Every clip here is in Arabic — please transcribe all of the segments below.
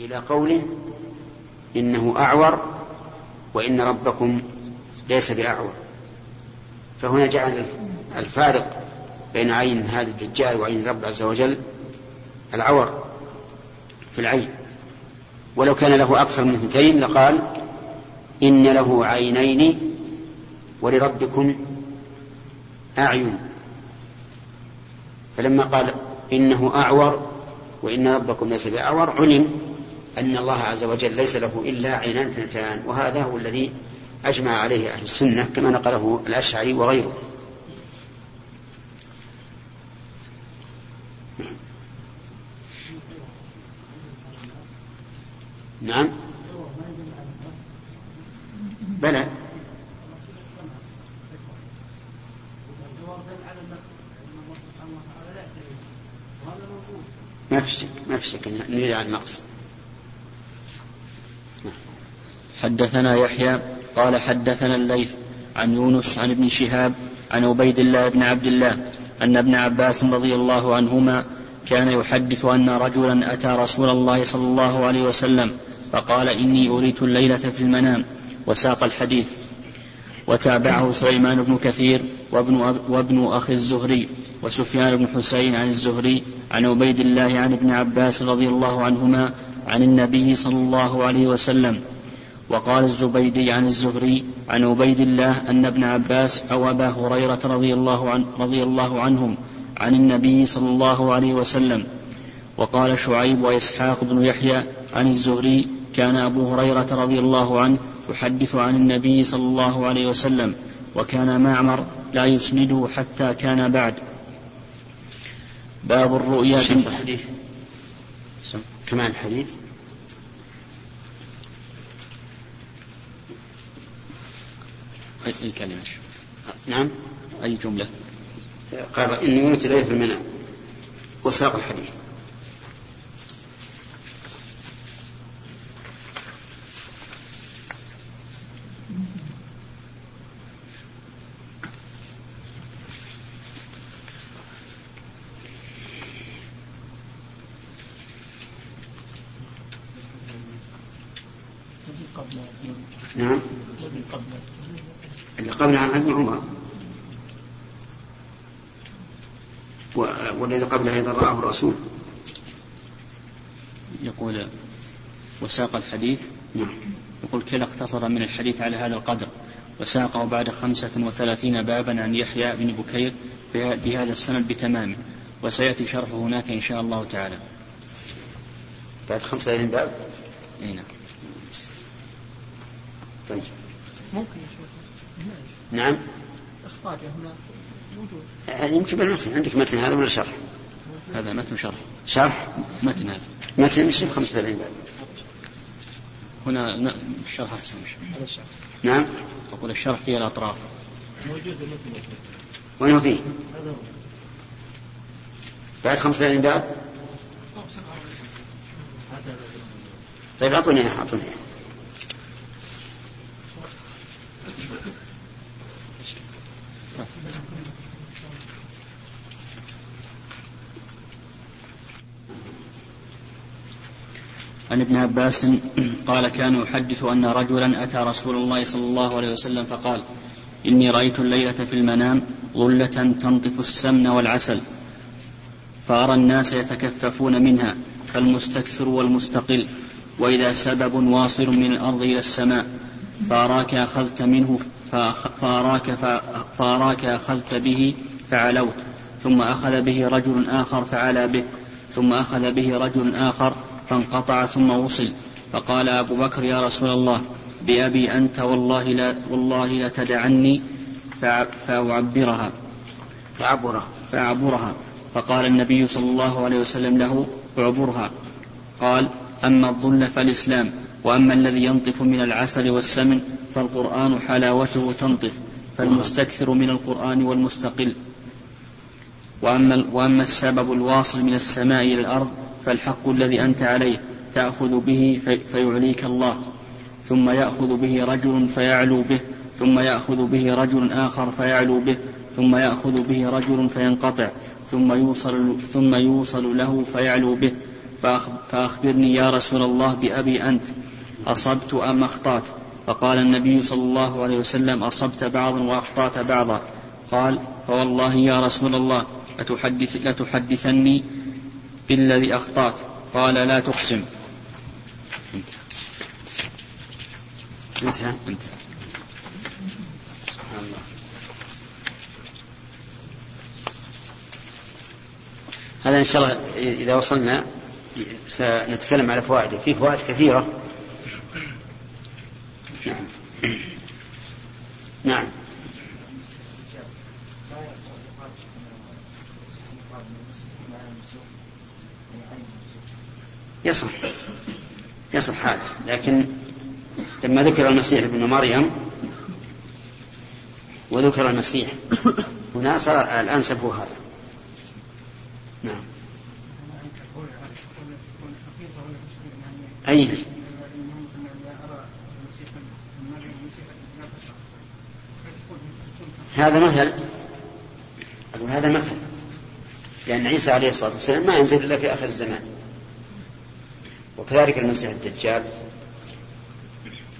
إلى قوله إنه أعور وإن ربكم ليس بأعور. فهنا جعل الفارق بين عين هذا الدجال وعين الرب عز وجل العور في العين. ولو كان له أكثر من اثنتين لقال إن له عينين ولربكم أعين. فلما قال إنه أعور وإن ربكم ليس بأعور علم أن الله عز وجل ليس له إلا عينان اثنتان وهذا هو الذي أجمع عليه أهل السنة كما نقله الأشعري وغيره. نعم. بلى. ما في شك ما في شك نريد عن النقص حدثنا يحيى قال حدثنا الليث عن يونس عن ابن شهاب عن عبيد الله بن عبد الله أن ابن عباس رضي الله عنهما كان يحدث أن رجلا أتى رسول الله صلى الله عليه وسلم فقال إني أريت الليلة في المنام وساق الحديث. وتابعه سليمان بن كثير وابن, وابن أخي الزهري وسفيان بن حسين عن الزهري عن عبيد الله عن ابن عباس رضي الله عنهما عن النبي صلى الله عليه وسلم وقال الزبيدي عن الزهري عن عبيد الله أن ابن عباس أو أبا هريرة رضي الله, عن رضي الله عنهم عن النبي صلى الله عليه وسلم. وقال شعيب وإسحاق بن يحيى عن الزهري كان أبو هريرة رضي الله عنه يحدث عن النبي صلى الله عليه وسلم وكان معمر لا يسنده حتى كان بعد. باب الرؤيا كمان الحديث. أي كلمة نعم؟ أي جملة؟ قال إني يونس إليه في المنام. وساق الحديث نعم عن ابن عمر. والذي قبله أيضا رآه الرسول. يقول وساق الحديث. نعم. يقول كلا اقتصر من الحديث على هذا القدر. وساقه بعد خمسة وثلاثين بابا عن يحيى بن بكير بهذا السند بتمامه وسيأتي شرحه هناك إن شاء الله تعالى. بعد خمسة وثلاثين باب؟ أي نعم. طيب. ممكن نعم. إخراجه هنا موجود هذا يمكن بالمتن عندك متن هذا ولا شرح؟ هذا متن شرح. شرح؟ متن هذا. متن شوف 35 باب هنا الشرح أحسن هذا الشرح نعم. أقول الشرح فيه الأطراف. موجود المتن وين هو فيه؟ هذا هو. بعد 35 باب؟ طيب أعطوني أعطوني عن ابن عباس قال كان يحدث أن رجلا أتى رسول الله صلى الله عليه وسلم فقال إني رأيت الليلة في المنام ظلة تنطف السمن والعسل فأرى الناس يتكففون منها فالمستكثر والمستقل وإذا سبب واصل من الأرض إلى السماء فأراك أخذت منه فأراك, فأراك أخذت به فعلوت ثم أخذ به رجل آخر فعلى به ثم أخذ به رجل آخر فانقطع ثم وصل. فقال أبو بكر يا رسول الله بأبي أنت والله لا والله لتدعني فأعبرها. فعبرها. فأعبرها. فقال النبي صلى الله عليه وسلم له اعبرها. قال أما الظل فالإسلام وأما الذي ينطف من العسل والسمن فالقرآن حلاوته تنطف فالمستكثر من القرآن والمستقل. وأما, وأما السبب الواصل من السماء إلى الأرض فالحق الذي أنت عليه تأخذ به في فيعليك الله ثم يأخذ به رجل فيعلو به ثم يأخذ به رجل آخر فيعلو به ثم يأخذ به رجل فينقطع ثم يوصل ثم يوصل له فيعلو به. فأخ- فأخبرني يا رسول الله بأبي أنت أصبت أم أخطأت؟ فقال النبي صلى الله عليه وسلم أصبت بعضا وأخطأت بعضا. قال فوالله يا رسول الله لتحدث لتحدثني بالذي أخطأت. قال لا تقسم. انتهى. انتهى. سبحان الله هذا إن شاء الله إذا وصلنا سنتكلم على فوائده في فوائد كثيرة. نعم. نعم. يصح يصح هذا. لكن لما ذكر المسيح ابن مريم وذكر المسيح هنا صار الأنسب هو هذا. نعم. أي. هذا مثل. أقول هذا مثل. لأن عيسى عليه الصلاة والسلام ما ينزل إلا في آخر الزمان. وكذلك المسيح الدجال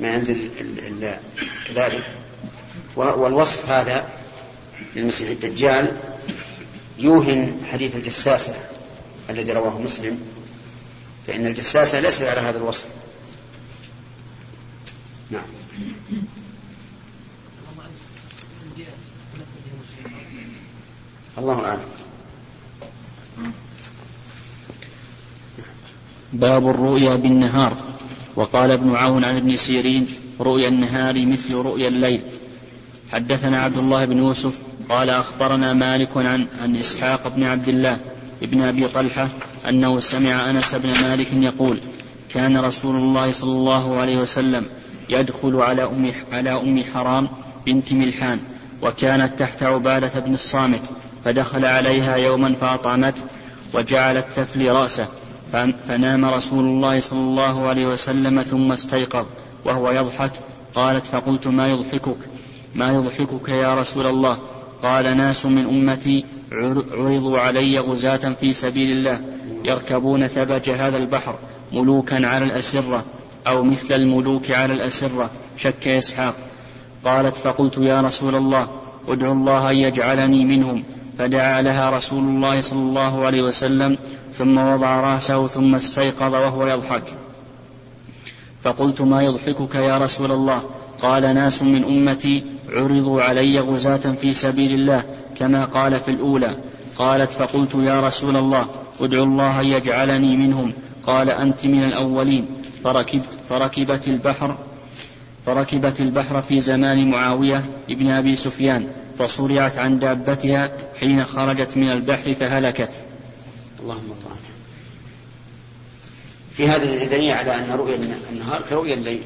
ما ينزل إلا كذلك. والوصف هذا للمسيح الدجال يوهن حديث الجساسة الذي رواه مسلم فإن الجساسة ليست على هذا الوصف. نعم. الله أعلم. باب الرؤيا بالنهار. وقال ابن عون عن ابن سيرين رؤيا النهار مثل رؤيا الليل. حدثنا عبد الله بن يوسف قال أخبرنا مالك عن, عن إسحاق بن عبد الله ابن أبي طلحة أنه سمع أنس بن مالك يقول كان رسول الله صلى الله عليه وسلم يدخل على أم, على أم حرام بنت ملحان وكانت تحت عبادة بن الصامت فدخل عليها يوما فأطعمته وجعلت تفلي رأسه فنام رسول الله صلى الله عليه وسلم ثم استيقظ وهو يضحك. قالت فقلت ما يضحكك؟ ما يضحكك يا رسول الله؟ قال ناس من أمتي عرضوا علي غزاة في سبيل الله يركبون ثبج هذا البحر ملوكا على الأسرة أو مثل الملوك على الأسرة شك إسحاق. قالت فقلت يا رسول الله ادعو الله أن يجعلني منهم. فدعا لها رسول الله صلى الله عليه وسلم ثم وضع رأسه ثم استيقظ وهو يضحك. فقلت ما يضحكك يا رسول الله؟ قال ناس من أمتي عرضوا علي غزاة في سبيل الله كما قال في الأولى. قالت فقلت يا رسول الله ادعو الله يجعلني منهم. قال أنت من الأولين. فركبت فركبت البحر فركبت البحر في زمان معاوية ابن أبي سفيان. فصرعت عن دابتها حين خرجت من البحر فهلكت. اللهم طعنا في هذا دليل على أن رؤيا النهار كرؤيا الليل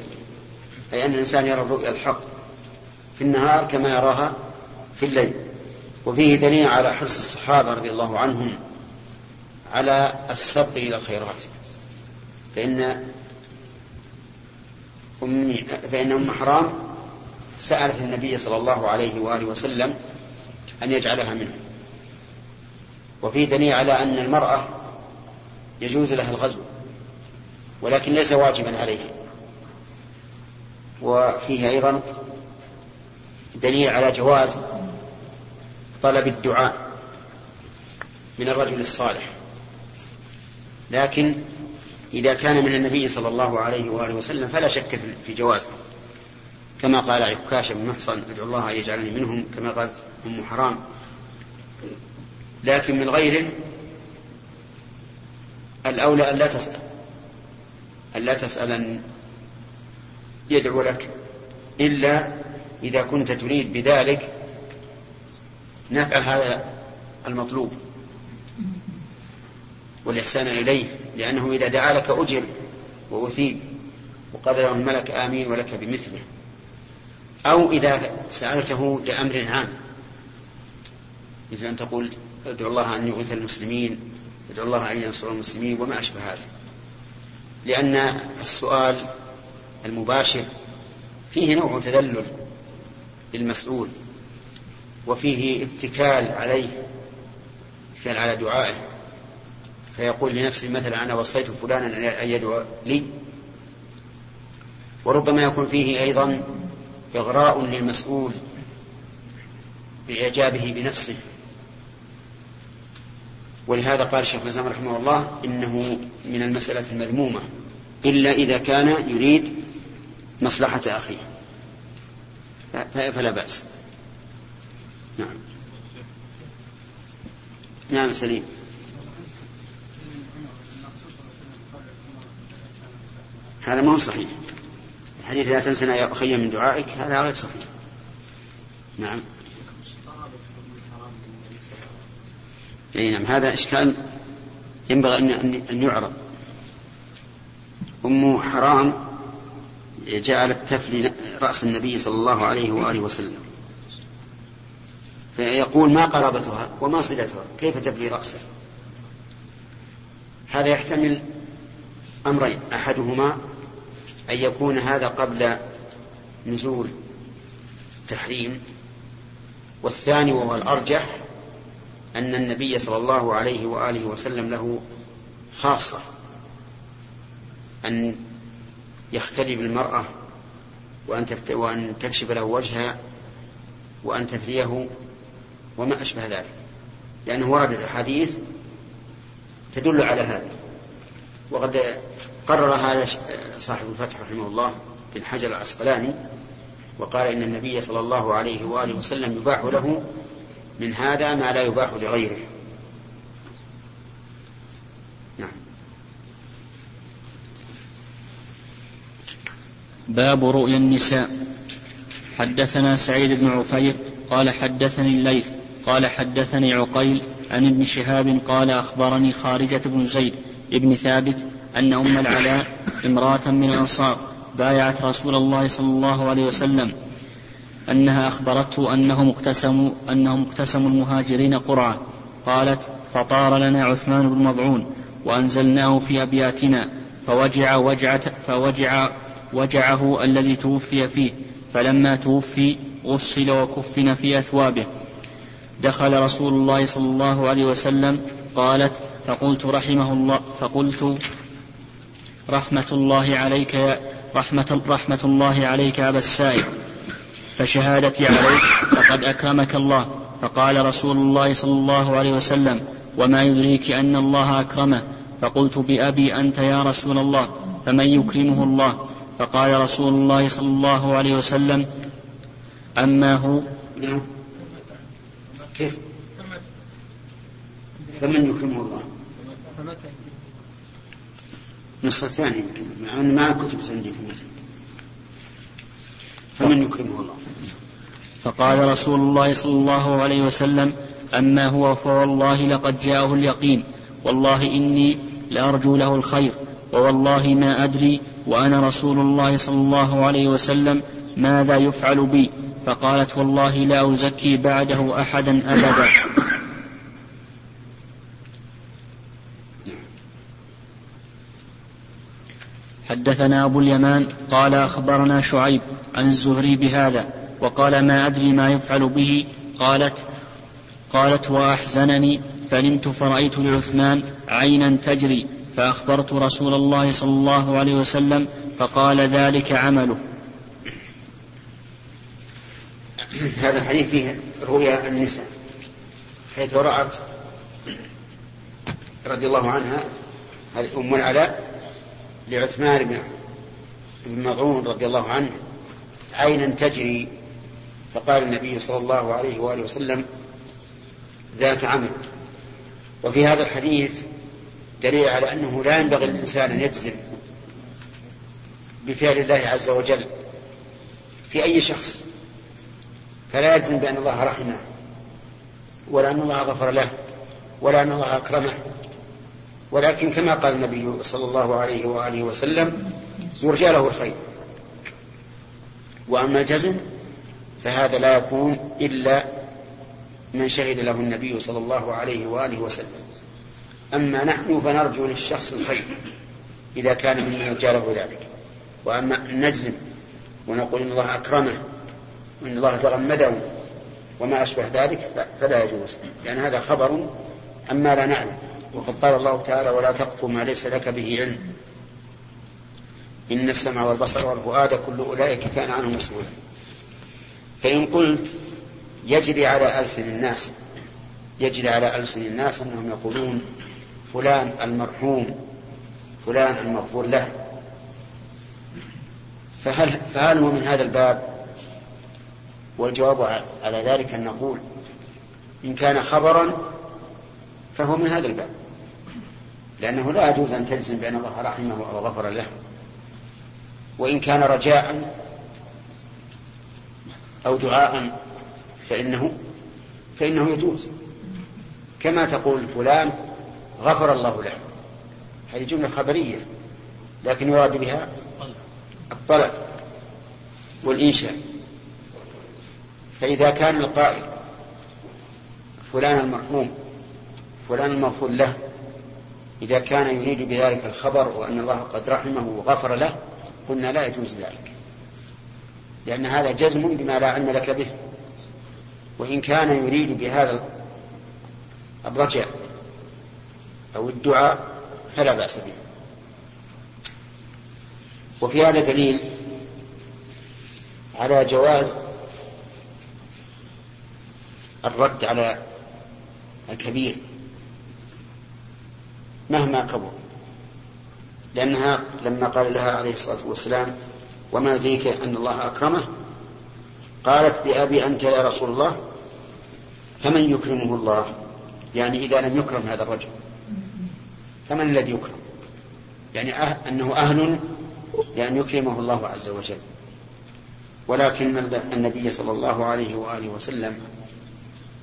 أي أن الإنسان يرى الرؤيا الحق في النهار كما يراها في الليل. وفيه دليل على حرص الصحابة رضي الله عنهم على السبق إلى الخيرات. فإن أم فإن أم حرام سألت النبي صلى الله عليه وآله وسلم أن يجعلها منه. وفيه دليل على أن المرأة يجوز لها الغزو ولكن ليس واجبا عليها. وفيه أيضا دليل على جواز طلب الدعاء من الرجل الصالح. لكن إذا كان من النبي صلى الله عليه وآله وسلم فلا شك في جوازه. كما قال عكاش بن محصن ادعو الله أن يجعلني منهم كما قالت أم حرام. لكن من غيره الأولى أن لا تسأل أن لا تسأل أن يدعو لك. إلا إذا كنت تريد بذلك نفع هذا المطلوب والإحسان إليه لأنه إذا دعا لك أجر وأثيب وقال له الملك آمين ولك بمثله. أو إذا سألته لأمر عام. مثل أن تقول أدعو الله أن يغيث المسلمين أدعو الله أن ينصر المسلمين وما أشبه هذا. لأن السؤال المباشر فيه نوع تذلل للمسؤول وفيه اتكال عليه اتكال على دعائه. فيقول لنفسه مثلا أنا وصيت فلانا أن يدعو لي؟ وربما يكون فيه أيضا إغراء للمسؤول بإعجابه بنفسه. ولهذا قال الشيخ الإسلام رحمه الله إنه من المسألة المذمومة إلا إذا كان يريد مصلحة أخيه. فلا بأس. نعم. نعم سليم. هذا ما هو صحيح. الحديث لا تنسنا يا أخي من دعائك هذا غير صحيح. نعم. أي نعم هذا إشكال ينبغي أن يعرض. أم حرام جعلت تفلي رأس النبي صلى الله عليه وآله وسلم. فيقول ما قرابتها وما صلتها؟ كيف تبلي رأسه؟ هذا يحتمل أمرين أحدهما أن يكون هذا قبل نزول تحريم والثاني وهو الأرجح أن النبي صلى الله عليه وآله وسلم له خاصة أن يختلي بالمرأة وأن وأن تكشف له وجهها وأن تفليه وما أشبه ذلك. لأنه ورد الأحاديث تدل على هذا. وقد قرر هذا صاحب الفتح رحمه الله بن حجر العسقلاني وقال إن النبي صلى الله عليه وآله وسلم يباح له من هذا ما لا يباح لغيره. نعم. باب رؤيا النساء. حدثنا سعيد بن عفير قال حدثني الليث قال حدثني عقيل عن ابن شهاب قال أخبرني خارجة بن زيد ابن ثابت أن أم العلاء امرأة من الأنصار بايعت رسول الله صلى الله عليه وسلم أنها أخبرته أنه مقتسم أنه مقتسم المهاجرين قرعة. قالت فطار لنا عثمان بن مضعون وأنزلناه في أبياتنا فوجع وجعة فوجع وجعه الذي توفي فيه فلما توفي غسل وكفن في أثوابه. دخل رسول الله صلى الله عليه وسلم قالت فقلت رحمه الله فقلت رحمة الله عليك يا رحمة, رحمة الله عليك أبا السائب. فشهادتي عليك فقد أكرمك الله. فقال رسول الله صلى الله عليه وسلم وما يدريك أن الله أكرمه. فقلت بأبي أنت يا رسول الله فمن يكرمه الله؟ فقال رسول الله صلى الله عليه وسلم أما هو نعم. كيف؟ فمن يكرمه الله؟ نصف ثاني يمكن ما كتبت عندي في المتن فمن يكرمه الله. فقال رسول الله صلى الله عليه وسلم أما هو فوالله لقد جاءه اليقين. والله إني لأرجو له الخير ووالله ما أدري وأنا رسول الله صلى الله عليه وسلم ماذا يفعل بي؟ فقالت والله لا أزكي بعده أحدا أبدا. حدثنا أبو اليمان قال أخبرنا شعيب عن الزهري بهذا وقال ما أدري ما يفعل به قالت قالت وأحزنني فنمت فرأيت لعثمان عينا تجري فأخبرت رسول الله صلى الله عليه وسلم فقال ذلك عمله. هذا الحديث فيه رؤيا النساء حيث رأت رضي الله عنها أم العلاء لعثمان بن مظعون رضي الله عنه عينا تجري فقال النبي صلى الله عليه وآله وسلم ذات عمل. وفي هذا الحديث دليل على أنه لا ينبغي للإنسان أن يجزم بفعل الله عز وجل في أي شخص فلا يجزم بأن الله رحمه ولا أن الله غفر له ولا أن الله أكرمه. ولكن كما قال النبي صلى الله عليه وآله وسلم يرجى له الخير. وأما الجزم فهذا لا يكون إلا من شهد له النبي صلى الله عليه وآله وسلم. أما نحن فنرجو للشخص الخير إذا كان ممن يرجى له ذلك. وأما نجزم ونقول إن الله أكرمه وإن الله تغمده وما أشبه ذلك فلا يجوز. لأن هذا خبر عما لا نعلم. وقد قال الله تعالى ولا تقف ما ليس لك به علم. إن السمع والبصر والفؤاد كل أولئك كان عنه مسؤولا. فإن قلت يجري على ألسن الناس يجري على ألسن الناس أنهم يقولون فلان المرحوم فلان المغفور له. فهل, فهل هو من هذا الباب؟ والجواب على ذلك أن نقول إن كان خبرا فهو من هذا الباب. لأنه لا يجوز أن تجزم بأن الله رحمه أو غفر له. وإن كان رجاء أو دعاء فإنه فإنه يجوز. كما تقول فلان غفر الله له. هذه جملة خبرية لكن يراد بها الطلب والإنشاء. فإذا كان القائل فلان المرحوم فلان المغفور له إذا كان يريد بذلك الخبر وأن الله قد رحمه وغفر له قلنا لا يجوز ذلك. لأن هذا جزم بما لا علم لك به. وإن كان يريد بهذا الرجع أو الدعاء فلا بأس به. وفي هذا دليل على جواز الرد على الكبير. مهما كبر. لأنها لما قال لها عليه الصلاة والسلام وما يدريك أن الله أكرمه؟ قالت بأبي أنت يا رسول الله فمن يكرمه الله؟ يعني إذا لم يكرم هذا الرجل فمن الذي يكرم؟ يعني أه أنه أهل لأن يكرمه الله عز وجل. ولكن النبي صلى الله عليه وآله وسلم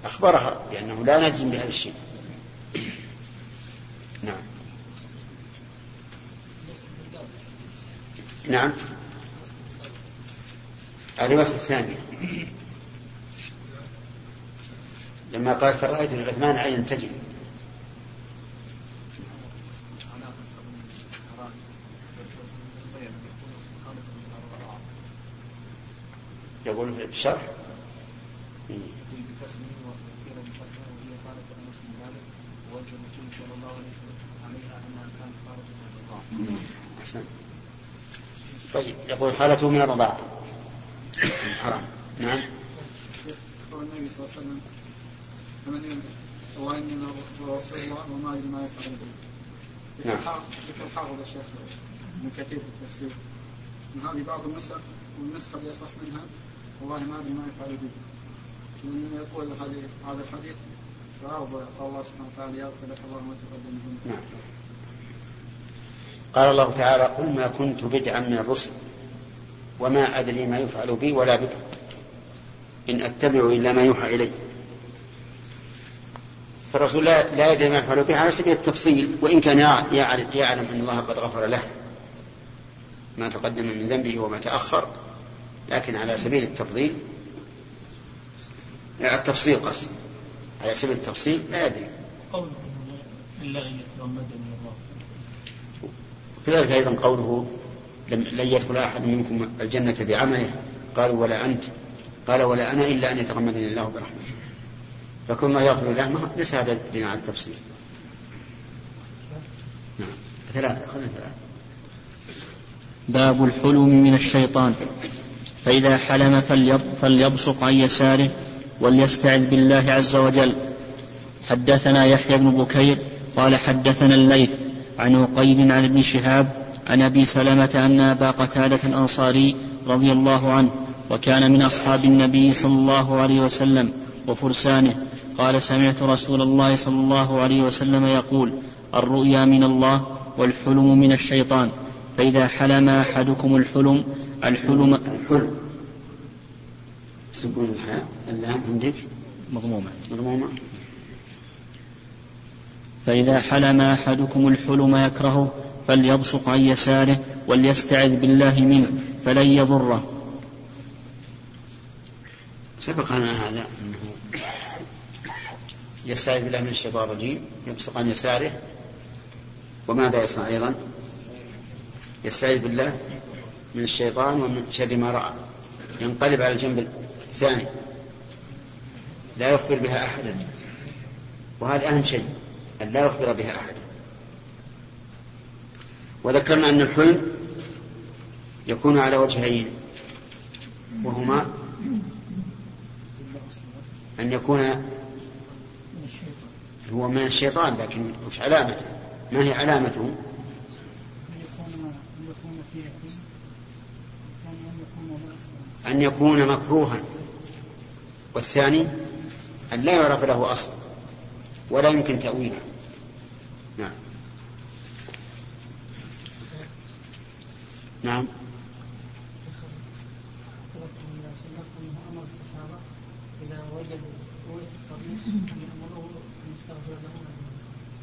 أخبرها بأنه لا نجزم بهذا الشيء نعم نعم. الرواية الثانية. لما قال فرأيت العثمان عينا تجري. يقول في الشرح أحسن. طيب يقول خالته من الرضاعة حرام. نعم. النبي صلى الله عليه وسلم فمن وإننا رسول الله وما أدري ما يفعل به نعم. ذكر حافظ الشيخ ابن كثير في التفسير من هذه بعض النسخ والنسخة اللي يصح منها والله ما أدري ما يفعل به لأنه يقول هذه هذا الحديث قال الله سبحانه وتعالى يغفر لك الله ما تقدم من ذنبك نعم. قال الله تعالى قل ما كنت بدعا من الرسل وما أدري ما يفعل بي ولا بكم إن أتبع إلا ما يوحى إلي. فالرسول لا, يدري ما يفعل به على سبيل التفصيل وإن كان يعلم أن الله قد غفر له ما تقدم من ذنبه وما تأخر لكن على سبيل التفضيل التفصيل قصد. على سبيل التفصيل لا يدري. قوله إلا أن يتغمدني كذلك أيضا قوله لن يدخل أحد منكم الجنة بعمله. قالوا ولا أنت. قال ولا أنا إلا أن يتغمدني الله برحمته. فكل ما يغفر له ما ليس هذا دليل على التفصيل. نعم. ثلاثة ثلاثة. باب الحلم من الشيطان. فإذا حلم فليب- فليبصق عن يساره وليستعذ بالله عز وجل. حدثنا يحيى بن بكير قال حدثنا الليث عن عقيل عن ابن شهاب عن أبي سلمة أن أبا قتادة الأنصاري رضي الله عنه وكان من أصحاب النبي صلى الله عليه وسلم وفرسانه. قال سمعت رسول الله صلى الله عليه وسلم يقول الرؤيا من الله والحلم من الشيطان. فإذا حلم أحدكم الحلم الحلم الحلم. الحياة اللام عندك؟ مضمومة. مضمومة؟ فإذا حلم أحدكم الحلم يكرهه فليبصق عن يساره وليستعذ بالله منه فلن يضره. سبق لنا هذا أنه يستعيذ بالله من الشيطان الرجيم يبصق عن يساره. وماذا يصنع أيضا؟ يستعيذ بالله من الشيطان ومن شر ما رأى. ينقلب على الجنب الثاني. لا يخبر بها أحدا. وهذا أهم شيء. أن لا يخبر بها أحدا وذكرنا أن الحلم يكون على وجهين. وهما أن يكون هو من الشيطان لكن وش علامته. ما هي علامته؟ أن يكون مكروها. والثاني أن لا يعرف له أصل ولا يمكن تأويله. نعم.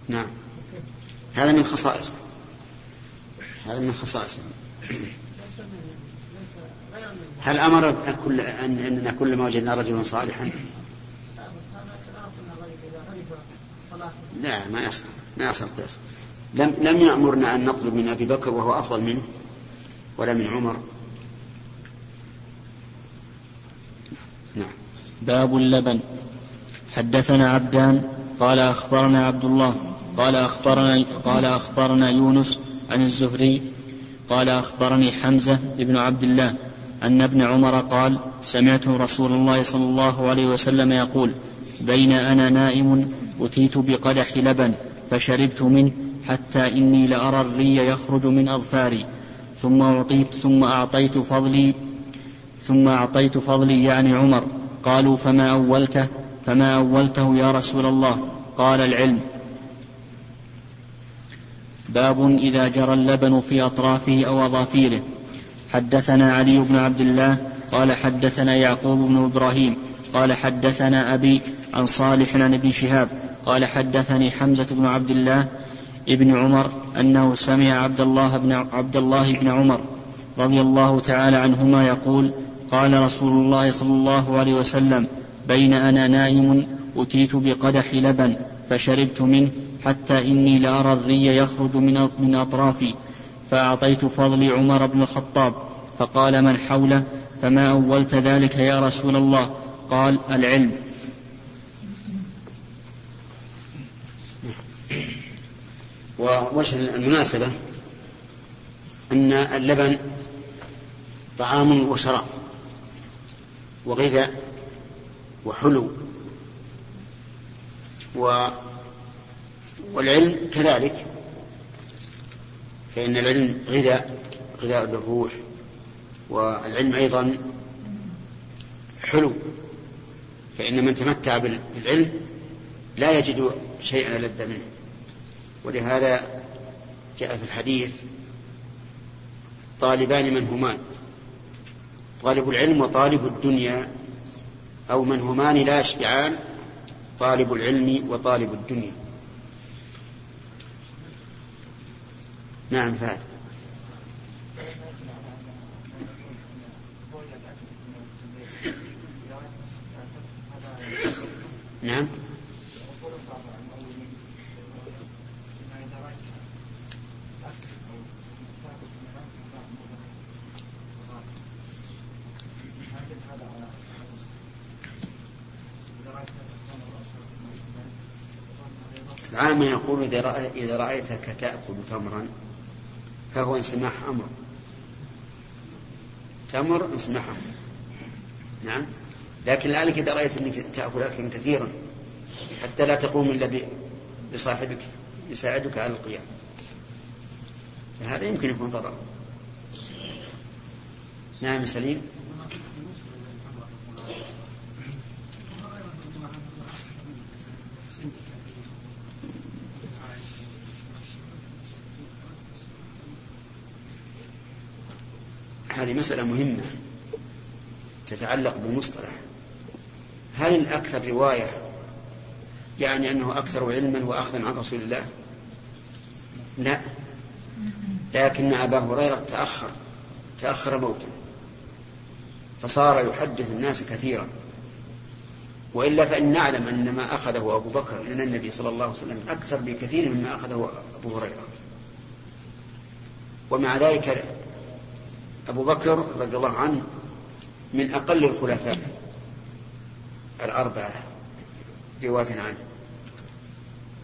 نعم. هذا من خصائصه هذا من خصائصه هل أمر كل ان اننا كل ما وجدنا رجلا صالحا؟ لا ما يصل ما يصل لم لم يأمرنا أن نطلب من أبي بكر وهو أفضل منه. ولا من عمر. نعم. باب اللبن. حدثنا عبدان قال أخبرنا عبد الله قال أخبرنا قال أخبرنا يونس عن الزهري قال أخبرني حمزة بن عبد الله أن ابن عمر قال سمعت رسول الله صلى الله عليه وسلم يقول بين أنا نائم أتيت بقدح لبن فشربت منه حتى إني لأرى الري يخرج من أظفاري. ثم أعطيت ثم أعطيت فضلي ثم أعطيت فضلي يعني عمر. قالوا فما أولته؟ فما أولته يا رسول الله؟ قال العلم. باب إذا جرى اللبن في أطرافه أو أظافيره. حدثنا علي بن عبد الله قال حدثنا يعقوب بن إبراهيم قال حدثنا أبي عن صالح عن ابن شهاب قال حدثني حمزة بن عبد الله ابن عمر أنه سمع عبد الله بن عبد الله بن عمر رضي الله تعالى عنهما يقول قال رسول الله صلى الله عليه وسلم بين أنا نائم أتيت بقدح لبن فشربت منه حتى إني لأرى الري يخرج من أطرافي فأعطيت فضلي عمر بن الخطاب فقال من حوله؟ فما أولت ذلك يا رسول الله؟ قال العلم. ووجه المناسبة أن اللبن طعام وشراب وغذاء وحلو و والعلم كذلك فإن العلم غذاء غذاء للروح والعلم أيضا حلو فإن من تمتع بالعلم لا يجد شيئا لذ منه. ولهذا جاء في الحديث طالبان منهمان. طالب العلم وطالب الدنيا أو منهمان لا يشبعان طالب العلم وطالب الدنيا. نعم فهد. نعم. العامة يقول إذا رأيتك تأكل تمرا فهو انسماح أمر. تمر انسماح أمر. نعم؟ لكن لعلك إذا رأيت أنك تأكل أكلا كثيرا حتى لا تقوم إلا بصاحبك يساعدك على القيام. فهذا يمكن يكون ضرر. نعم سليم هذه مسألة مهمة تتعلق بالمصطلح هل الأكثر رواية يعني أنه أكثر علما وأخذا عن رسول الله؟ لا. لكن أبا هريرة تأخر تأخر موته فصار يحدث الناس كثيرا. وإلا فإن نعلم أن ما أخذه أبو بكر من النبي صلى الله عليه وسلم أكثر بكثير مما أخذه أبو هريرة. ومع ذلك أبو بكر رضي الله عنه من أقل الخلفاء الأربعة رواية عنه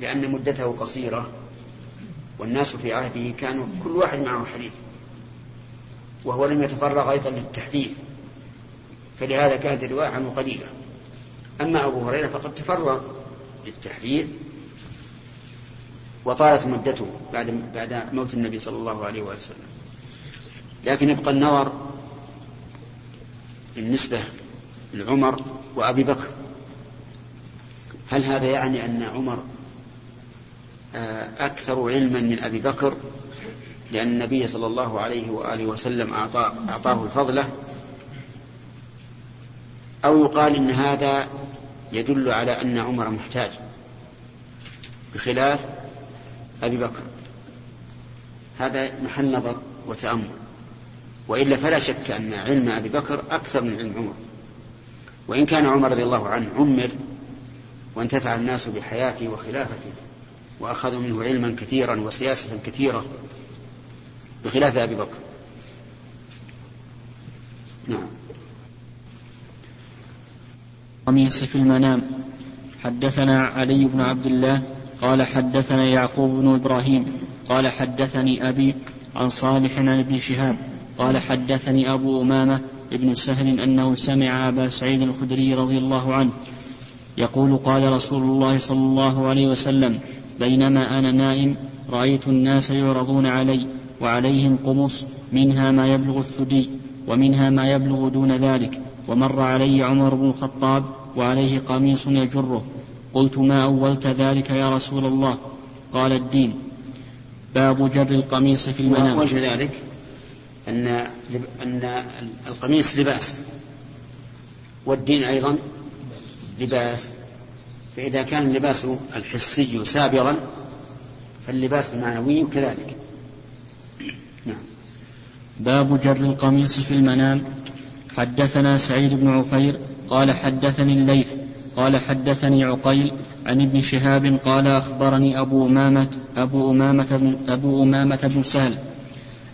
لأن مدته قصيرة والناس في عهده كانوا كل واحد معه حديث وهو لم يتفرغ أيضا للتحديث فلهذا كانت الرواية عنه قليلة. أما أبو هريرة فقد تفرغ للتحديث وطالت مدته بعد بعد موت النبي صلى الله عليه وسلم. لكن يبقى النظر بالنسبة لعمر وأبي بكر. هل هذا يعني أن عمر آه، أكثر علما من أبي بكر؟ لأن النبي صلى الله عليه وآله وسلم أعطاه, أعطاه الفضلة أو يقال إن هذا يدل على أن عمر محتاج بخلاف أبي بكر. هذا محل نظر وتأمل. وإلا فلا شك أن علم أبي بكر أكثر من علم عمر. وإن كان عمر رضي الله عنه عمر وانتفع الناس بحياته وخلافته وأخذوا منه علما كثيرا وسياسة كثيرة بخلاف أبي بكر. نعم. قميص في المنام حدثنا علي بن عبد الله قال حدثنا يعقوب بن إبراهيم قال حدثني أبي عن صالح عن ابن شهاب قال حدثني أبو أمامة ابن سهل أنه سمع أبا سعيد الخدري رضي الله عنه يقول قال رسول الله صلى الله عليه وسلم بينما أنا نائم رأيت الناس يعرضون علي وعليهم قمص منها ما يبلغ الثدي ومنها ما يبلغ دون ذلك ومر علي عمر بن الخطاب وعليه قميص يجره قلت ما أولت ذلك يا رسول الله؟ قال الدين. باب جر القميص في المنام. وجه ذلك؟ أن أن القميص لباس والدين أيضا لباس. فإذا كان اللباس الحسي سابرا فاللباس المعنوي كذلك. نعم. باب جر القميص في المنام. حدثنا سعيد بن عفير قال حدثني الليث قال حدثني عقيل عن ابن شهاب قال أخبرني أبو أمامة أبو أمامة بن أبو أمامة بن سهل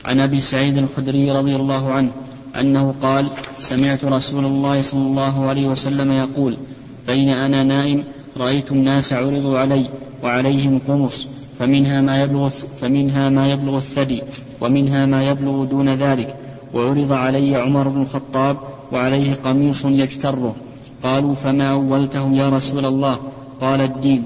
عن أبي سعيد الخدري رضي الله عنه أنه قال سمعت رسول الله صلى الله عليه وسلم يقول بين أنا نائم رأيت الناس عرضوا علي وعليهم قمص فمنها ما يبلغ فمنها ما يبلغ الثدي ومنها ما يبلغ دون ذلك وعرض علي عمر بن الخطاب وعليه قميص يجتره. قالوا فما أولته يا رسول الله؟ قال الدين.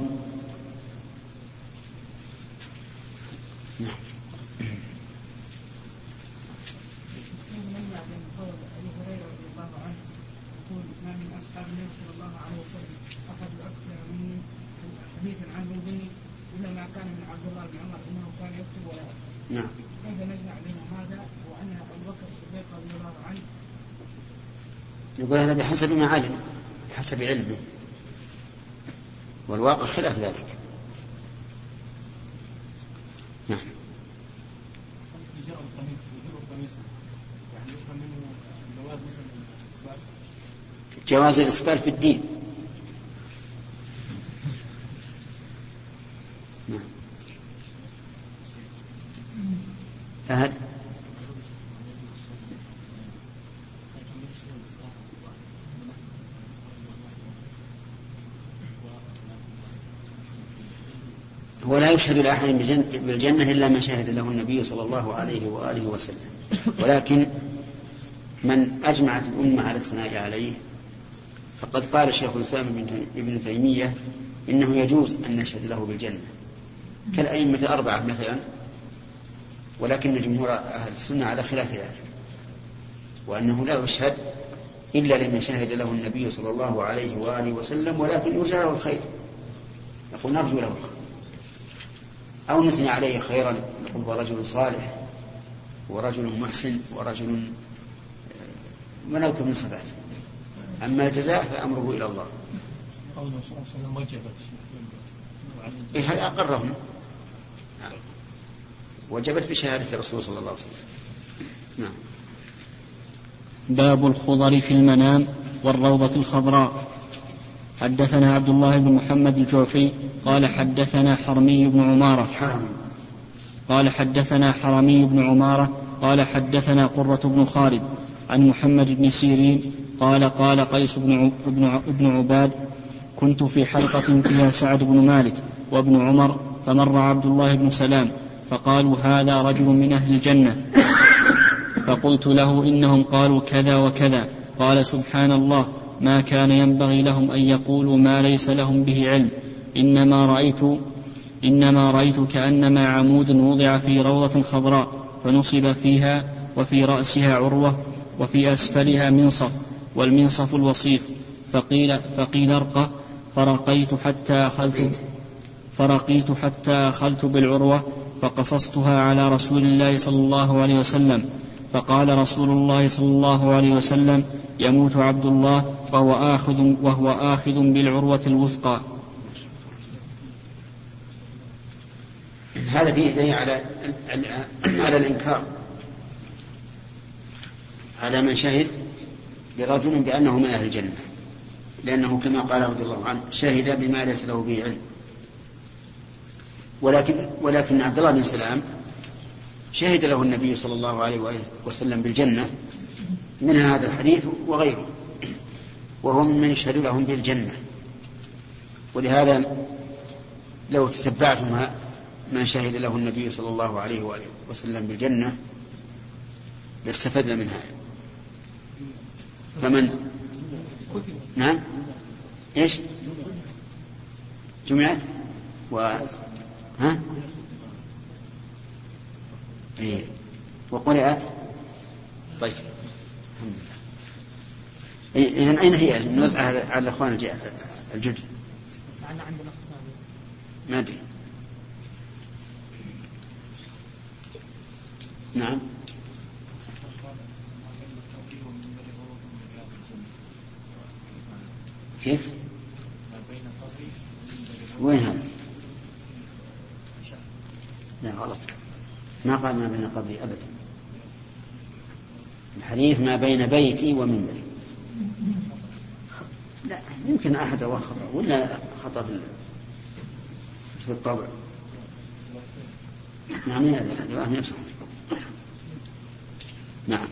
نعم. كيف نجمع بين هذا وأن أبو بكر الصديق رضي الله عنه يقول هذا بحسب ما علم بحسب علمه. والواقع خلاف ذلك. نعم. جواز الإسبال في الدين نعم فهل هو لا يشهد لأحد بالجنة إلا من شهد له النبي صلى الله عليه وآله وسلم. ولكن من أجمعت الأمة على الثناء عليه فقد قال الشيخ الإسلام ابن تيمية إنه يجوز أن نشهد له بالجنة كالأئمة الأربعة مثلا ولكن جمهور أهل السنة على خلاف ذلك وأنه لا يشهد إلا لمن شهد له النبي صلى الله عليه وآله وسلم ولكن يرجى له الخير. يقول نرجو له الخير. أو نثني عليه خيرا. نقول هو رجل صالح ورجل محسن ورجل ونذكر من صفاته أما الجزاء فأمره إلى الله. قوله صلى الله عليه وسلم وجبت. إيه هذا أقرهم. وجبت بشهادة الرسول صلى الله عليه وسلم. نعم. باب الخضر في المنام والروضة الخضراء. حدثنا عبد الله بن محمد الجوفي قال حدثنا حرمي بن عمارة. قال حدثنا حرمي بن عمارة. قال حدثنا قرة بن خالد عن محمد بن سيرين. قال قال قيس بن بن عباد كنت في حلقة فيها سعد بن مالك وابن عمر فمر عبد الله بن سلام فقالوا هذا رجل من أهل الجنة. فقلت له إنهم قالوا كذا وكذا. قال سبحان الله ما كان ينبغي لهم أن يقولوا ما ليس لهم به علم. إنما رأيت إنما رأيت كأنما عمود وضع في روضة خضراء فنصب فيها وفي رأسها عروة وفي أسفلها منصف والمنصف الوصيف فقيل فقيل ارقى فرقيت حتى أخذت فرقيت حتى أخذت بالعروة فقصصتها على رسول الله صلى الله عليه وسلم. فقال رسول الله صلى الله عليه وسلم يموت عبد الله وهو آخذ وهو آخذ بالعروة الوثقى. هذا فيه دليل على على الإنكار. على من شهد لرجل بأنه من أهل الجنة لأنه كما قال رضي الله عنه شهد بما ليس له به علم. ولكن ولكن عبد الله بن سلام شهد له النبي صلى الله عليه وسلم بالجنة منها هذا الحديث وغيره. وهو من يشهد لهم بالجنة. ولهذا لو تتبعتم ما شهد له النبي صلى الله عليه وآله وسلم بالجنة لاستفدنا منها فمن؟ نعم. إيش؟ جمعت؟ و ها؟ إيه. وقرأت؟ طيب. الحمد لله إذا أين هي نوزعها على الإخوان الجدد؟ ما أدري. نعم. كيف؟ وين هذا؟ لا غلط. ما قال ما بين قبري أبدا. الحديث ما بين بيتي ومنبري. لا يمكن أحد رواه خطأ ولا خطأ في الطبع. نعم الرواية نفسها نعم.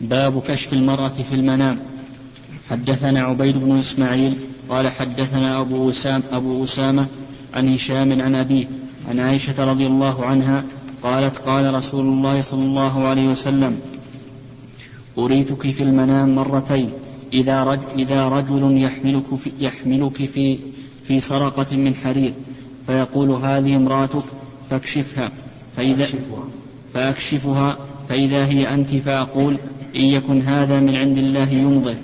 باب كشف المرأة في المنام. حدثنا عبيد بن إسماعيل قال حدثنا أبو أسامة, أبو أسامة عن هشام عن أبيه عن عائشة رضي الله عنها قالت قال رسول الله صلى الله عليه وسلم أريتك في المنام مرتين إذا رجل, إذا رجل يحملك في, يحملك في في سرقة من حرير فيقول هذه امرأتك فاكشفها فإذا فأكشفها فإذا هي أنت فأقول إن يكن هذا من عند الله يمضي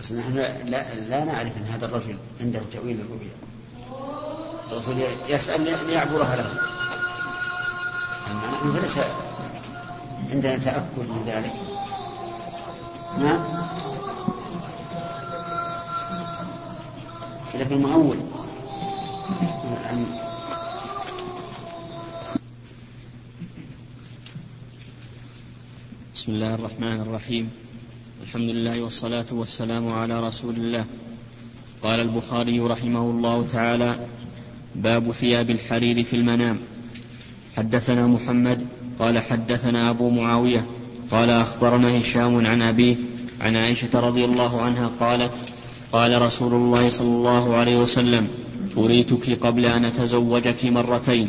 بس نحن لا, لا نعرف أن هذا الرجل عنده تأويل الرؤيا. الرسول يسأل ليعبرها له. أما نحن فليس عندنا تأكد من ذلك. نعم. لكن مؤول بسم الله الرحمن الرحيم. الحمد لله والصلاة والسلام على رسول الله. قال البخاري رحمه الله تعالى باب ثياب الحرير في المنام. حدثنا محمد قال حدثنا أبو معاوية قال أخبرنا هشام عن أبيه عن عائشة رضي الله عنها قالت قال رسول الله صلى الله عليه وسلم أريتك قبل أن أتزوجك مرتين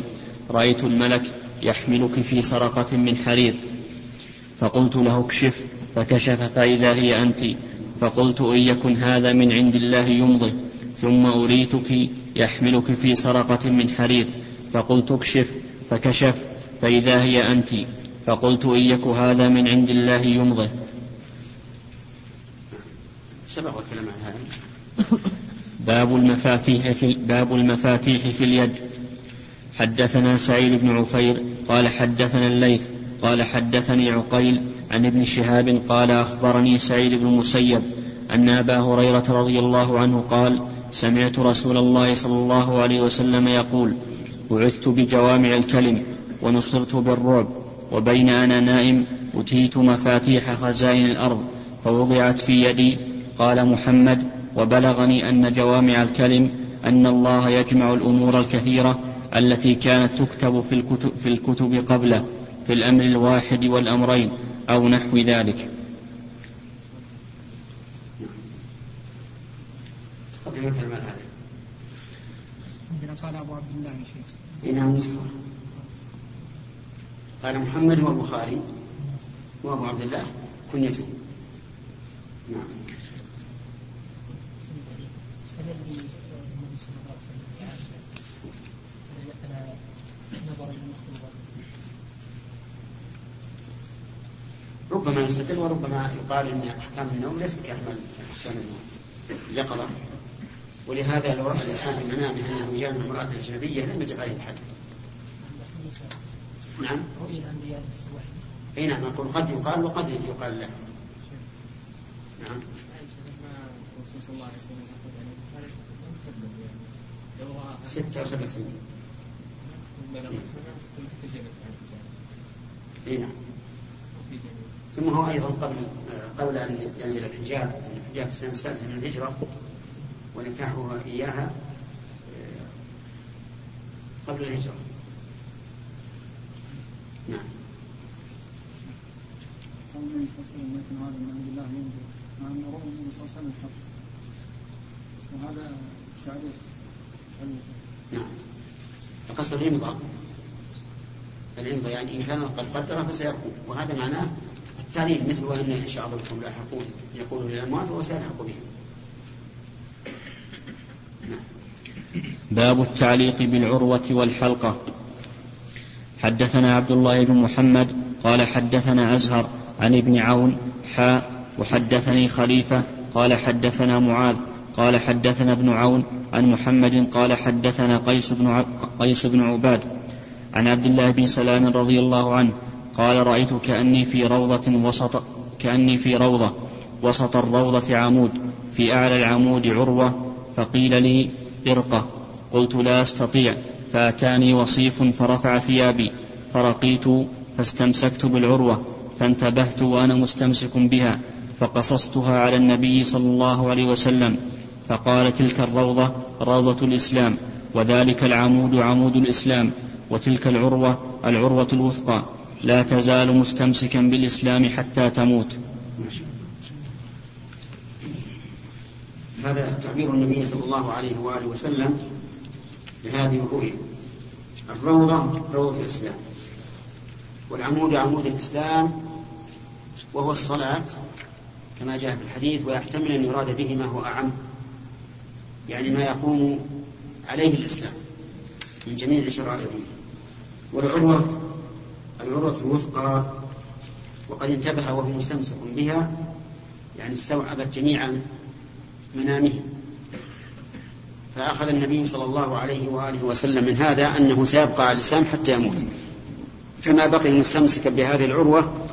رأيت الملك يحملك في سرقة من حرير. فقلت له اكشف فكشف فإذا هي أنت. فقلت إن يكن هذا من عند الله يمضي ثم أريتك يحملك في سرقة من حرير فقلت اكشف فكشف فإذا هي أنت فقلت إن يك هذا من عند الله يمضي. سبق الكلام عن هذا. باب المفاتيح في باب المفاتيح في اليد. حدثنا سعيد بن عفير قال حدثنا الليث قال حدثني عقيل عن ابن شهاب قال أخبرني سعيد بن المسيب أن أبا هريرة رضي الله عنه قال سمعت رسول الله صلى الله عليه وسلم يقول بعثت بجوامع الكلم ونصرت بالرعب وبين أنا نائم أتيت مفاتيح خزائن الأرض فوضعت في يدي قال محمد وبلغني أن جوامع الكلم أن الله يجمع الأمور الكثيرة التي كانت تكتب في الكتب, في الكتب قبله في الأمر الواحد والأمرين أو نحو ذلك. عندنا قال أبو عبد الله شيخ. نعم قال محمد هو البخاري وأبو عبد الله. كنيته. نعم استدل النبي صلى الله عليه وسلم بعائشة مثلا نظر إلى المخطوبة ربما يستدل وربما يقال إن أحكام النوم ليست كاحكام النوم. اليقظه ولهذا لو رأى الإنسان في منامه انه جامع امرأة أجنبية لم يجب عليه الحد نعم. أي نعم أقول قد يقال وقد يقال له. نعم. ستة أو سبع سنين. اي نعم. ثم هو أيضا قبل قبل أن ينزل الحجاب الحجاب من الهجره ونكاحها إياها آه، قبل الهجرة. نعم. قال النبي صلى الله عليه وسلم لكن هذا من عند الله ينزل مع أن روى النبي صلى الله عليه وسلم الحق وهذا تعريف نعم. القصد الإمضاء الإمضاء يعني إن كان قد قدر فسيكون وهذا معناه التعليل مثل وإن إن شاء الله بكم لاحقون يقول للأموات وهو سيلحق بهم باب التعليق بالعروة والحلقة. حدثنا عبد الله بن محمد قال حدثنا أزهر عن ابن عون حاء وحدثني خليفة قال حدثنا معاذ قال حدثنا ابن عون عن محمد قال حدثنا قيس بن قيس بن عباد. عن عبد الله بن سلام رضي الله عنه قال رأيت كأني في روضة وسط كأني في روضة وسط الروضة عمود في أعلى العمود عروة فقيل لي ارقة. قلت لا أستطيع فأتاني وصيف فرفع ثيابي فرقيت فاستمسكت بالعروة فانتبهت وأنا مستمسك بها فقصصتها على النبي صلى الله عليه وسلم فقال تلك الروضة روضة الإسلام وذلك العمود عمود الإسلام وتلك العروة العروة الوثقى. لا تزال مستمسكا بالإسلام حتى تموت. هذا تعبير النبي صلى الله عليه وآله وسلم لهذه الرؤيا الروضة روضة الإسلام. والعمود عمود الإسلام وهو الصلاة كما جاء في الحديث ويحتمل أن يراد به ما هو أعم يعني ما يقوم عليه الإسلام من جميع شرائعه. والعروة العروة الوثقى وقد انتبه وهو مستمسك بها يعني استوعبت جميع منامه. فأخذ النبي صلى الله عليه وآله وسلم من هذا أنه سيبقى على الإسلام حتى يموت. فما بقي مستمسكا بهذه العروة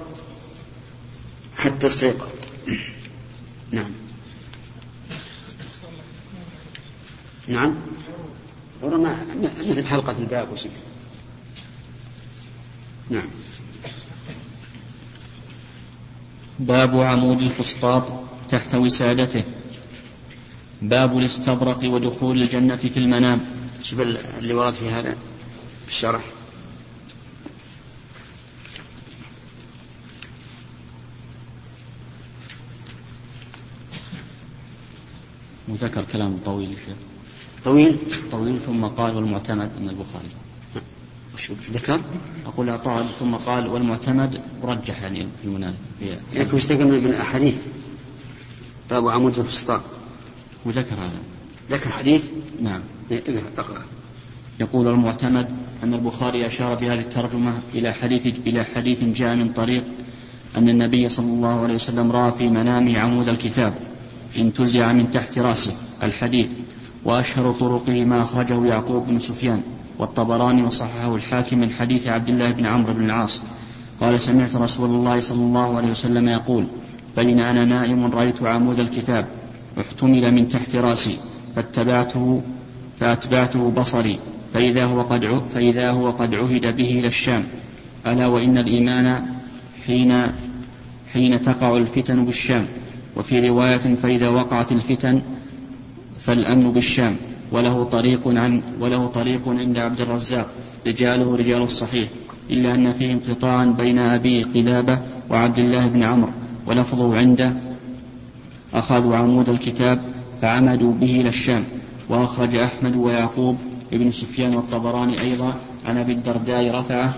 حتى استيقظ. نعم. نعم. مثل حلقة الباب وشبه نعم. باب عمود الفسطاط تحت وسادته. باب الاستبرق ودخول الجنة في المنام. شوف اللي ورد في هذا الشرح. وذكر كلام طويل الشيخ طويل؟ طويل ثم قال والمعتمد أن البخاري. وش ذكر؟ أقول أعطاه ثم قال والمعتمد رجح يعني في المنام في لكن وش ذكر من الأحاديث باب عمود الفسطاط. وذكر هذا. ذكر حديث؟ نعم. اقرأ اقرأ. يقول المعتمد أن البخاري أشار بهذه الترجمة إلى حديث إلى حديث جاء من طريق أن النبي صلى الله عليه وسلم رأى في منامه عمود الكتاب انتزع من تحت رأسه الحديث وأشهر طرقه ما أخرجه يعقوب بن سفيان. والطبراني وصححه الحاكم من حديث عبد الله بن عمرو بن العاص. قال سمعت رسول الله صلى الله عليه وسلم يقول بين أنا نائم رأيت عمود الكتاب احتمل من تحت رأسي فاتبعته فأتبعته بصري فإذا هو قد فإذا هو قد عهد به إلى الشام. ألا وإن الإيمان حين حين تقع الفتن بالشام وفي رواية فإذا وقعت الفتن فالأمن بالشام. وله طريق عن وله طريق عند عبد الرزاق. رجاله رجال الصحيح. إلا أن فيه انقطاعا بين أبي قلابة وعبد الله بن عمرو ولفظه عنده أخذوا عمود الكتاب فعمدوا به إلى الشام وأخرج أحمد ويعقوب ابن سفيان والطبراني أيضا عن أبي الدرداء رفعه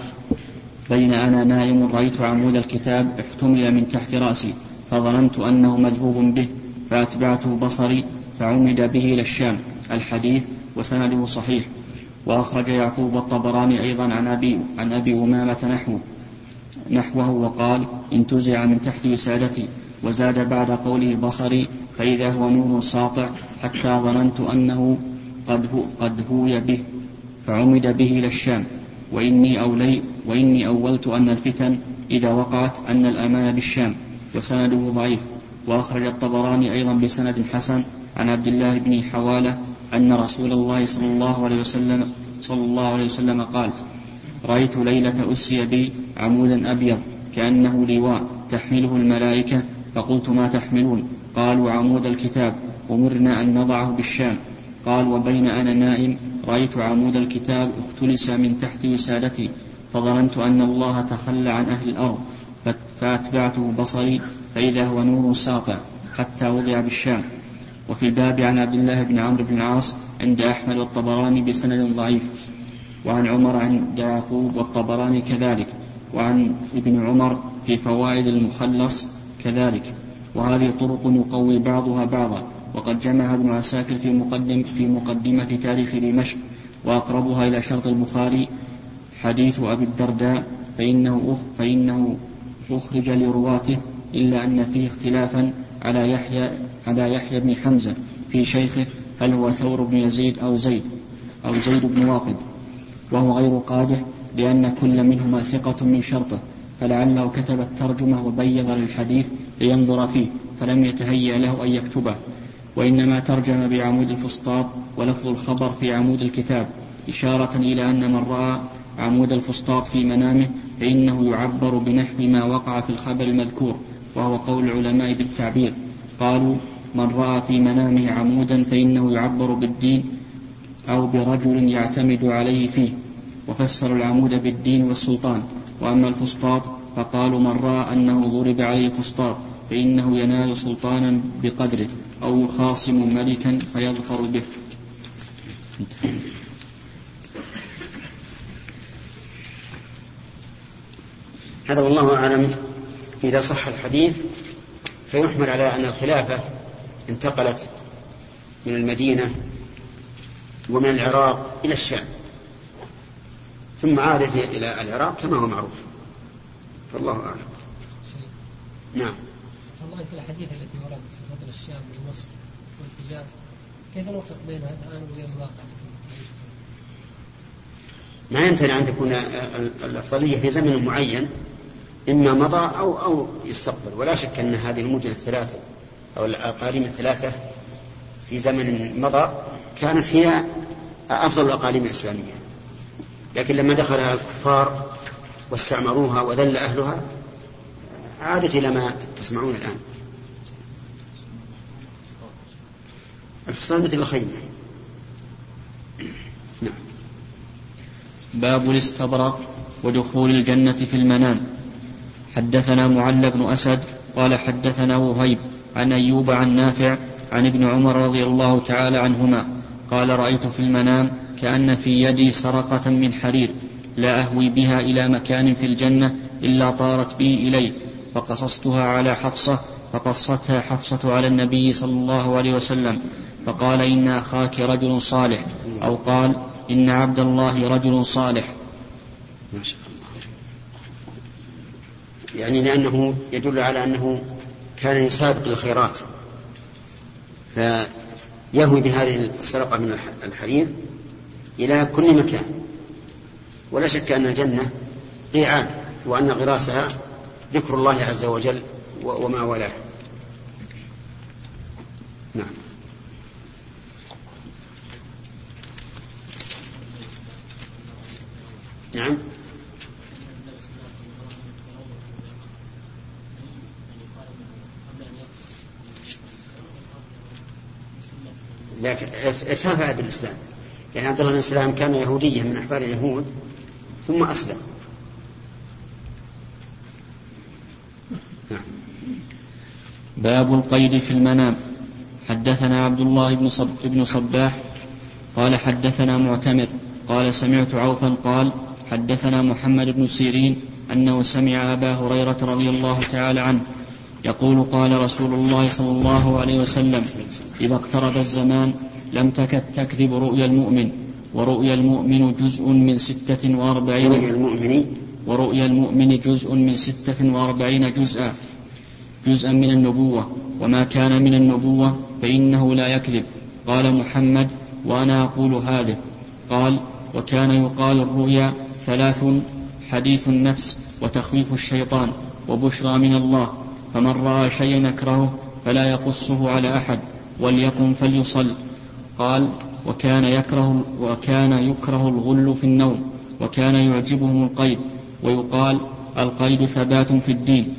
بين أنا نائم رأيت عمود الكتاب احتمل من تحت رأسي فظننت أنه مذهوب به فأتبعته بصري فعمد به إلى الشام. الحديث وسنده صحيح. وأخرج يعقوب الطبراني أيضا عن أبي عن أبي أمامة نحوه نحوه وقال انتزع من تحت وسادتي وزاد بعد قوله بصري فإذا هو نور ساطع حتى ظننت أنه قد هو قد هوي به فعمد به إلى الشام. وإني أولي وإني أولت أن الفتن إذا وقعت أن الأمان بالشام. وسنده ضعيف. وأخرج الطبراني أيضا بسند حسن عن عبد الله بن حوالة أن رسول الله صلى الله عليه وسلم صلى الله عليه وسلم قال رأيت ليلة أسي بي عمودا أبيض كأنه لواء تحمله الملائكة فقلت ما تحملون؟ قالوا عمود الكتاب أمرنا أن نضعه بالشام. قال وبين أنا نائم رأيت عمود الكتاب اختلس من تحت وسادتي فظننت أن الله تخلى عن أهل الأرض فأتبعته بصري فإذا هو نور ساطع حتى وضع بالشام. وفي الباب عن عبد الله بن عمرو بن العاص عند أحمد والطبراني بسند ضعيف وعن عمر عند يعقوب والطبراني كذلك وعن ابن عمر في فوائد المخلص كذلك وهذه طرق يقوي بعضها بعضا وقد جمعها ابن عساكر في مقدم في مقدمة تاريخ دمشق وأقربها إلى شرط البخاري حديث أبي الدرداء فإنه فإنه أخرج لرواته إلا أن فيه اختلافا على يحيى على يحيى بن حمزة في شيخه هل هو ثور بن يزيد أو زيد أو زيد بن واقد. وهو غير قادح لأن كل منهما ثقة من شرطه فلعله كتب الترجمة وبيض للحديث لينظر فيه فلم يتهيأ له أن يكتبه. وإنما ترجم بعمود الفسطاط ولفظ الخبر في عمود الكتاب إشارة إلى أن من رأى عمود الفسطاط في منامه فإنه يعبر بنحو ما وقع في الخبر المذكور وهو قول العلماء بالتعبير. قالوا من رأى في منامه عمودا فإنه يعبر بالدين أو برجل يعتمد عليه فيه. وفسر العمود بالدين والسلطان. وأما الفسطاط فقالوا من رأى أنه ضرب عليه فسطاط فإنه ينال سلطانا بقدره أو يخاصم ملكا فيظفر به. هذا والله أعلم. إذا صح الحديث فيحمل على أن الخلافة انتقلت من المدينة ومن العراق إلى الشام ثم عادت إلى العراق كما هو معروف. فالله أعلم. نعم. الله في الحديث التي وردت في فضل الشام ومصر والحجاز كيف نوفق بين هذا الآن وبين الواقع؟ ما يمتنع أن تكون الأفضلية في زمن معين إما مضى أو أو يستقبل. ولا شك أن هذه المدن الثلاثة أو الأقاليم الثلاثة في زمن مضى كانت هي أفضل الأقاليم الإسلامية. لكن لما دخلها الكفار واستعمروها وذل أهلها عادت إلى ما تسمعون الآن. الفصال مثل الخيمة. نعم. باب الاستبرق ودخول الجنة في المنام. حدثنا معل بن أسد قال حدثنا وهيب عن أيوب عن نافع عن ابن عمر رضي الله تعالى عنهما قال رأيت في المنام كأن في يدي سرقة من حرير لا أهوي بها إلى مكان في الجنة إلا طارت بي إليه فقصصتها على حفصة فقصتها حفصة على النبي صلى الله عليه وسلم فقال إن أخاك رجل صالح أو قال إن عبد الله رجل صالح. ما شاء الله. يعني لأنه يدل على أنه كان يسابق الخيرات فيهوي بهذه السرقة من الحرير إلى كل مكان. ولا شك أن الجنة قيعان وأن غراسها ذكر الله عز وجل وما والاه نعم. نعم. لكن ارتفع بالإسلام. لأن عبد الله بن سلام كان يهوديا من أحبار اليهود ثم أسلم. نعم. باب القيد في المنام. حدثنا عبد الله بن, صب بن صباح قال حدثنا معتمر قال سمعت عوفا قال حدثنا محمد بن سيرين أنه سمع أبا هريرة رضي الله تعالى عنه يقول قال رسول الله صلى الله عليه وسلم إذا اقترب الزمان لم تكد تكذب رؤيا المؤمن ورؤيا المؤمن جزء من ستة وأربعين رؤيا المؤمن؟ ورؤيا المؤمن جزء من ستة وأربعين جزءا جزءا من النبوة وما كان من النبوة فإنه لا يكذب. قال محمد وأنا أقول هذا قال وكان يقال الرؤيا ثلاث حديث النفس وتخويف الشيطان وبشرى من الله فمن رأى شيئا يكرهه فلا يقصه على أحد وليقم فليصل. قال وكان يكره وكان يكره الغل في النوم وكان يعجبهم القيد ويقال القيد ثبات في الدين.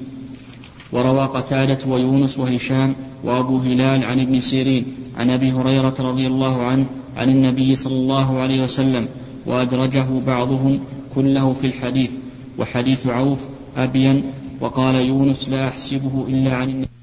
وروى قتادة ويونس وهشام وأبو هلال عن ابن سيرين عن أبي هريرة رضي الله عنه عن النبي صلى الله عليه وسلم وأدرجه بعضهم كله في الحديث وحديث عوف أبين وقال يونس لا أحسبه إلا عن النبي.